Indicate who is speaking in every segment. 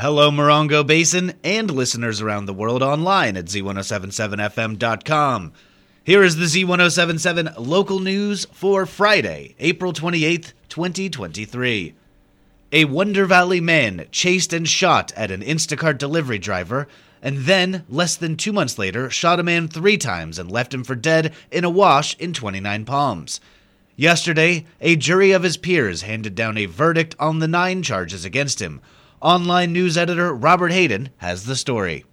Speaker 1: Hello, Morongo Basin and listeners around the world online at z1077fm.com. Here is the Z1077 local news for Friday, April 28th, 2023. A Wonder Valley man chased and shot at an Instacart delivery driver, and then, less than two months later, shot a man three times and left him for dead in a wash in 29 Palms. Yesterday, a jury of his peers handed down a verdict on the nine charges against him. Online news editor Robert Hayden has the story.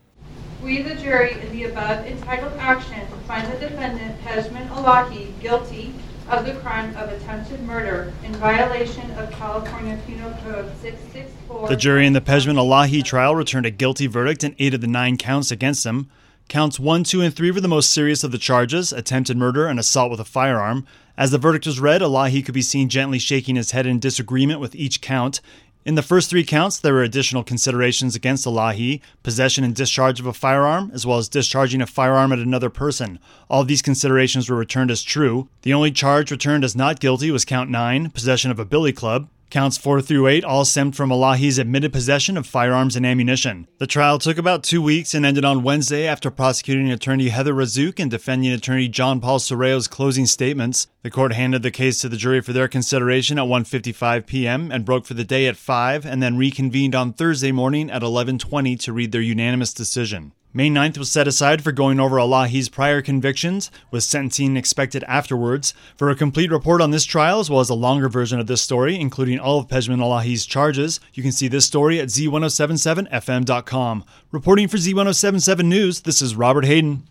Speaker 2: We, the jury, in the above entitled action, find the defendant, Pejman Elahi, guilty of the crime of attempted murder in violation of California Penal Code 664.
Speaker 3: The jury in the Pejman Elahi trial returned a guilty verdict in eight of the nine counts against him. Counts 1, 2, and 3 were the most serious of the charges attempted murder and assault with a firearm. As the verdict was read, Elahi could be seen gently shaking his head in disagreement with each count. In the first three counts, there were additional considerations against Elahi possession and discharge of a firearm, as well as discharging a firearm at another person. All these considerations were returned as true. The only charge returned as not guilty was count 9, possession of a billy club. Counts 4 through 8 all stemmed from Elahi's admitted possession of firearms and ammunition. The trial took about two weeks and ended on Wednesday after prosecuting attorney Heather Razzouk and defending attorney John Paul Soreo's closing statements. The court handed the case to the jury for their consideration at 1:55 p.m. and broke for the day at 5 and then reconvened on Thursday morning at 11:20 to read their unanimous decision. May 9th was set aside for going over Elahi's prior convictions, with sentencing expected afterwards. For a complete report on this trial, as well as a longer version of this story, including all of Pejman Elahi's charges, you can see this story at z1077fm.com. Reporting for Z1077 News, this is Robert Hayden.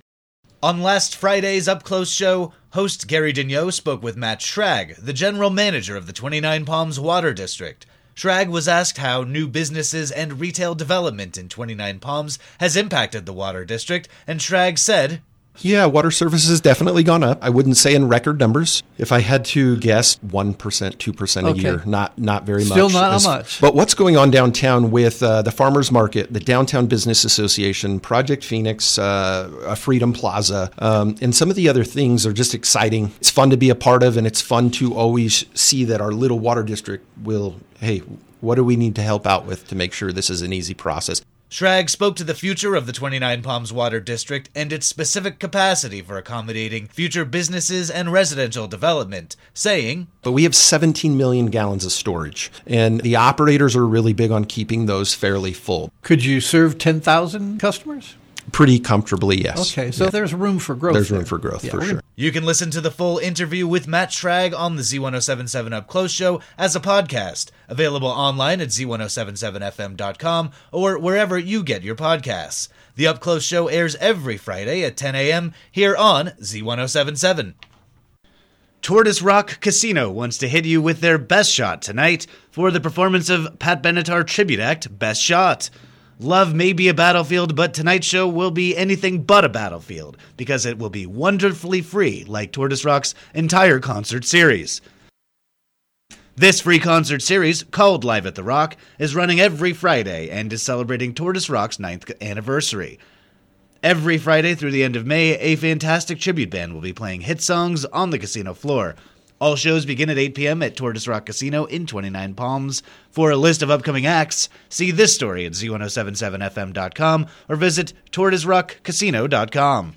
Speaker 1: On last Friday's Up Close show, host Gary Daigneault spoke with Matt Schrag, the general manager of the 29 Palms Water District. Schrag was asked how new businesses and retail development in 29 Palms has impacted the water district, and Schrag said,
Speaker 4: yeah, water service has definitely gone up. I wouldn't say in record numbers. If I had to guess, one percent, two percent a
Speaker 5: Okay.
Speaker 4: year, not not very
Speaker 5: Still
Speaker 4: much.
Speaker 5: Still not
Speaker 4: As-
Speaker 5: much.
Speaker 4: But what's going on downtown with uh, the farmers market, the Downtown Business Association, Project Phoenix, uh, uh, Freedom Plaza, um, and some of the other things are just exciting. It's fun to be a part of, and it's fun to always see that our little water district will. Hey, what do we need to help out with to make sure this is an easy process?
Speaker 1: Schrag spoke to the future of the 29 Palms Water District and its specific capacity for accommodating future businesses and residential development, saying,
Speaker 4: But we have 17 million gallons of storage, and the operators are really big on keeping those fairly full.
Speaker 5: Could you serve 10,000 customers?
Speaker 4: Pretty comfortably, yes.
Speaker 5: Okay, so
Speaker 4: Yeah.
Speaker 5: there's room for growth.
Speaker 4: there's room
Speaker 5: there.
Speaker 4: for growth
Speaker 5: Yeah,
Speaker 4: for sure.
Speaker 1: You can listen to the full interview with Matt Schrag on the Z1077 Up Close show as a podcast, available online at z1077fm.com or wherever you get your podcasts. The Up Close show airs every Friday at 10 a.m. here on Z1077. Tortoise Rock Casino wants to hit you with their best shot tonight for the performance of Pat Benatar tribute act Best Shot. Love may be a battlefield, but tonight's show will be anything but a battlefield because it will be wonderfully free, like Tortoise Rock's entire concert series. This free concert series, called Live at the Rock, is running every Friday and is celebrating Tortoise Rock's ninth anniversary. Every Friday through the end of May, a fantastic tribute band will be playing hit songs on the casino floor. All shows begin at 8 p.m. at Tortoise Rock Casino in 29 Palms. For a list of upcoming acts, see this story at z1077fm.com or visit tortoiserockcasino.com.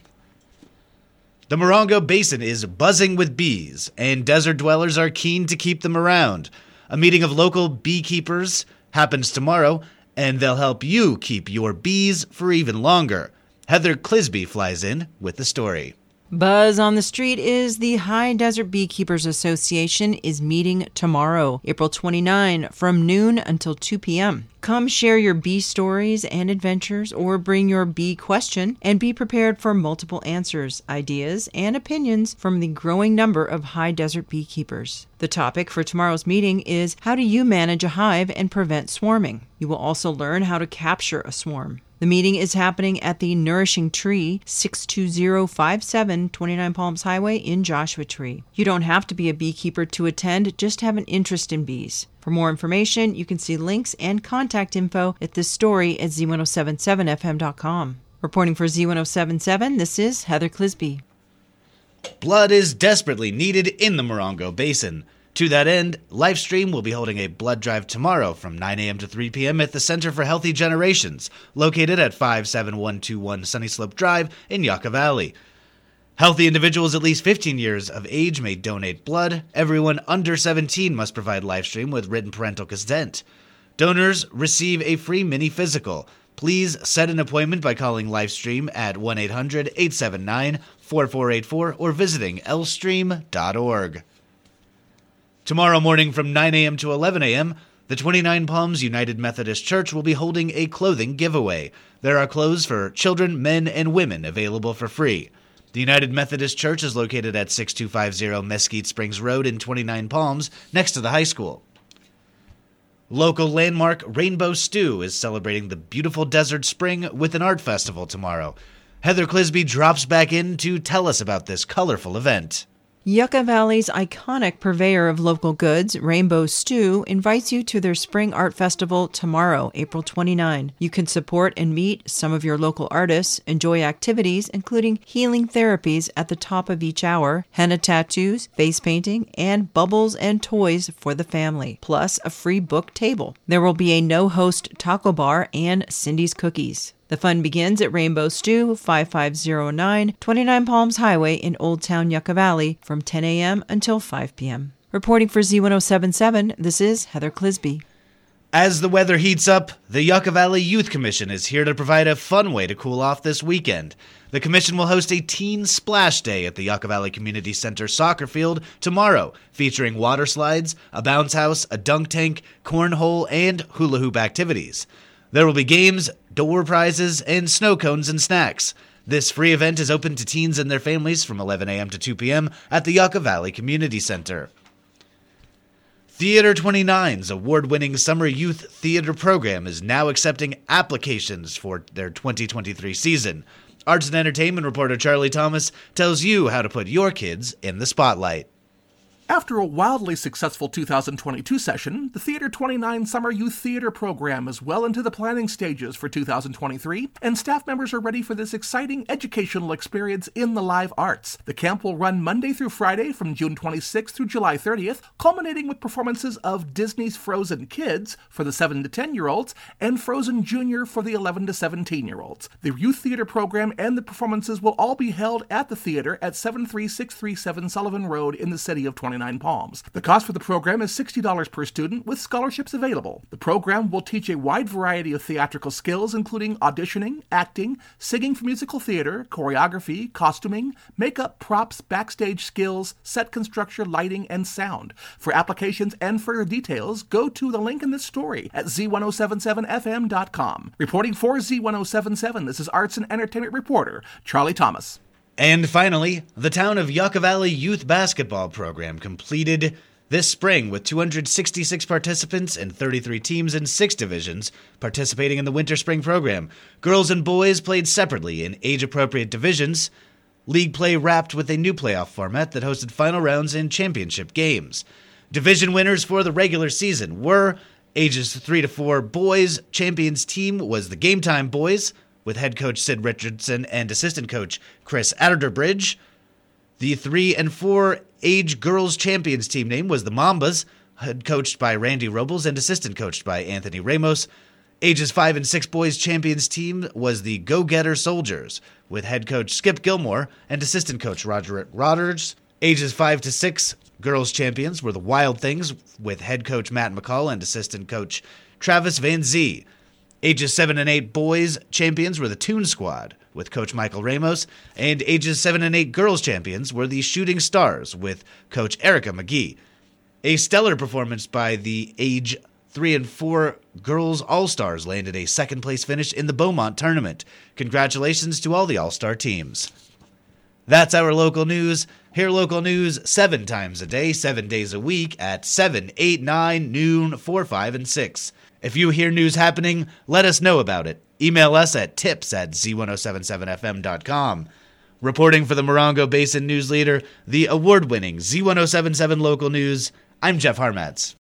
Speaker 1: The Morongo Basin is buzzing with bees, and desert dwellers are keen to keep them around. A meeting of local beekeepers happens tomorrow, and they'll help you keep your bees for even longer. Heather Clisby flies in with the story.
Speaker 6: Buzz on the Street is the High Desert Beekeepers Association is meeting tomorrow, April 29, from noon until 2 p.m. Come share your bee stories and adventures or bring your bee question and be prepared for multiple answers, ideas, and opinions from the growing number of high desert beekeepers. The topic for tomorrow's meeting is how do you manage a hive and prevent swarming? You will also learn how to capture a swarm. The meeting is happening at the Nourishing Tree, 62057 29 Palms Highway in Joshua Tree. You don't have to be a beekeeper to attend, just have an interest in bees. For more information, you can see links and contact info at this story at z1077fm.com. Reporting for Z1077, this is Heather Clisby.
Speaker 1: Blood is desperately needed in the Morongo Basin. To that end, Lifestream will be holding a blood drive tomorrow from 9 a.m. to 3 p.m. at the Center for Healthy Generations, located at 57121 Sunny Slope Drive in Yucca Valley. Healthy individuals at least 15 years of age may donate blood. Everyone under 17 must provide Lifestream with written parental consent. Donors receive a free mini physical. Please set an appointment by calling Lifestream at 1 800 879 4484 or visiting lstream.org. Tomorrow morning from 9 a.m. to 11 a.m., the 29 Palms United Methodist Church will be holding a clothing giveaway. There are clothes for children, men, and women available for free. The United Methodist Church is located at 6250 Mesquite Springs Road in 29 Palms, next to the high school. Local landmark Rainbow Stew is celebrating the beautiful desert spring with an art festival tomorrow. Heather Clisby drops back in to tell us about this colorful event.
Speaker 6: Yucca Valley's iconic purveyor of local goods, Rainbow Stew, invites you to their Spring Art Festival tomorrow, April 29. You can support and meet some of your local artists, enjoy activities including healing therapies at the top of each hour, henna tattoos, face painting, and bubbles and toys for the family, plus a free book table. There will be a no host taco bar and Cindy's cookies. The fun begins at Rainbow Stew, 5509 29 Palms Highway in Old Town Yucca Valley from 10 a.m. until 5 p.m. Reporting for Z1077, this is Heather Clisby.
Speaker 1: As the weather heats up, the Yucca Valley Youth Commission is here to provide a fun way to cool off this weekend. The Commission will host a Teen Splash Day at the Yucca Valley Community Center soccer field tomorrow, featuring water slides, a bounce house, a dunk tank, cornhole, and hula hoop activities. There will be games, door prizes, and snow cones and snacks. This free event is open to teens and their families from 11 a.m. to 2 p.m. at the Yucca Valley Community Center. Theater 29's award winning summer youth theater program is now accepting applications for their 2023 season. Arts and entertainment reporter Charlie Thomas tells you how to put your kids in the spotlight.
Speaker 7: After a wildly successful 2022 session, the Theater 29 Summer Youth Theater program is well into the planning stages for 2023, and staff members are ready for this exciting educational experience in the live arts. The camp will run Monday through Friday from June 26th through July 30th, culminating with performances of Disney's Frozen Kids for the 7 to 10 year olds and Frozen Junior for the 11 to 17 year olds. The youth theater program and the performances will all be held at the theater at 73637 Sullivan Road in the city of 29. 29 Palms. The cost for the program is $60 per student with scholarships available. The program will teach a wide variety of theatrical skills, including auditioning, acting, singing for musical theater, choreography, costuming, makeup, props, backstage skills, set construction, lighting, and sound. For applications and further details, go to the link in this story at z1077fm.com. Reporting for Z1077, this is arts and entertainment reporter Charlie Thomas.
Speaker 1: And finally, the town of Yucca Valley Youth Basketball Program completed this spring with 266 participants and 33 teams in six divisions participating in the winter spring program. Girls and boys played separately in age appropriate divisions. League play wrapped with a new playoff format that hosted final rounds and championship games. Division winners for the regular season were ages 3 to 4 boys. Champions team was the Game Time Boys with head coach Sid Richardson and assistant coach Chris Atterbridge. The three and four age girls champions team name was the Mambas, head coached by Randy Robles and assistant coached by Anthony Ramos. Ages 5 and 6 boys champions team was the Go Getter Soldiers, with head coach Skip Gilmore and assistant coach Roger Rodgers. Ages 5 to 6 girls champions were the Wild Things, with head coach Matt McCall and assistant coach Travis Van Zee. Ages 7 and 8 boys champions were the Toon Squad with coach Michael Ramos, and ages 7 and 8 girls champions were the Shooting Stars with coach Erica McGee. A stellar performance by the age 3 and 4 girls All-Stars landed a second place finish in the Beaumont tournament. Congratulations to all the All-Star teams. That's our local news. Hear local news seven times a day, seven days a week at 7, 8, 9, noon, 4, 5, and 6. If you hear news happening, let us know about it. Email us at tips at z1077fm.com. Reporting for the Morongo Basin News Leader, the award winning Z1077 Local News, I'm Jeff Harmatz.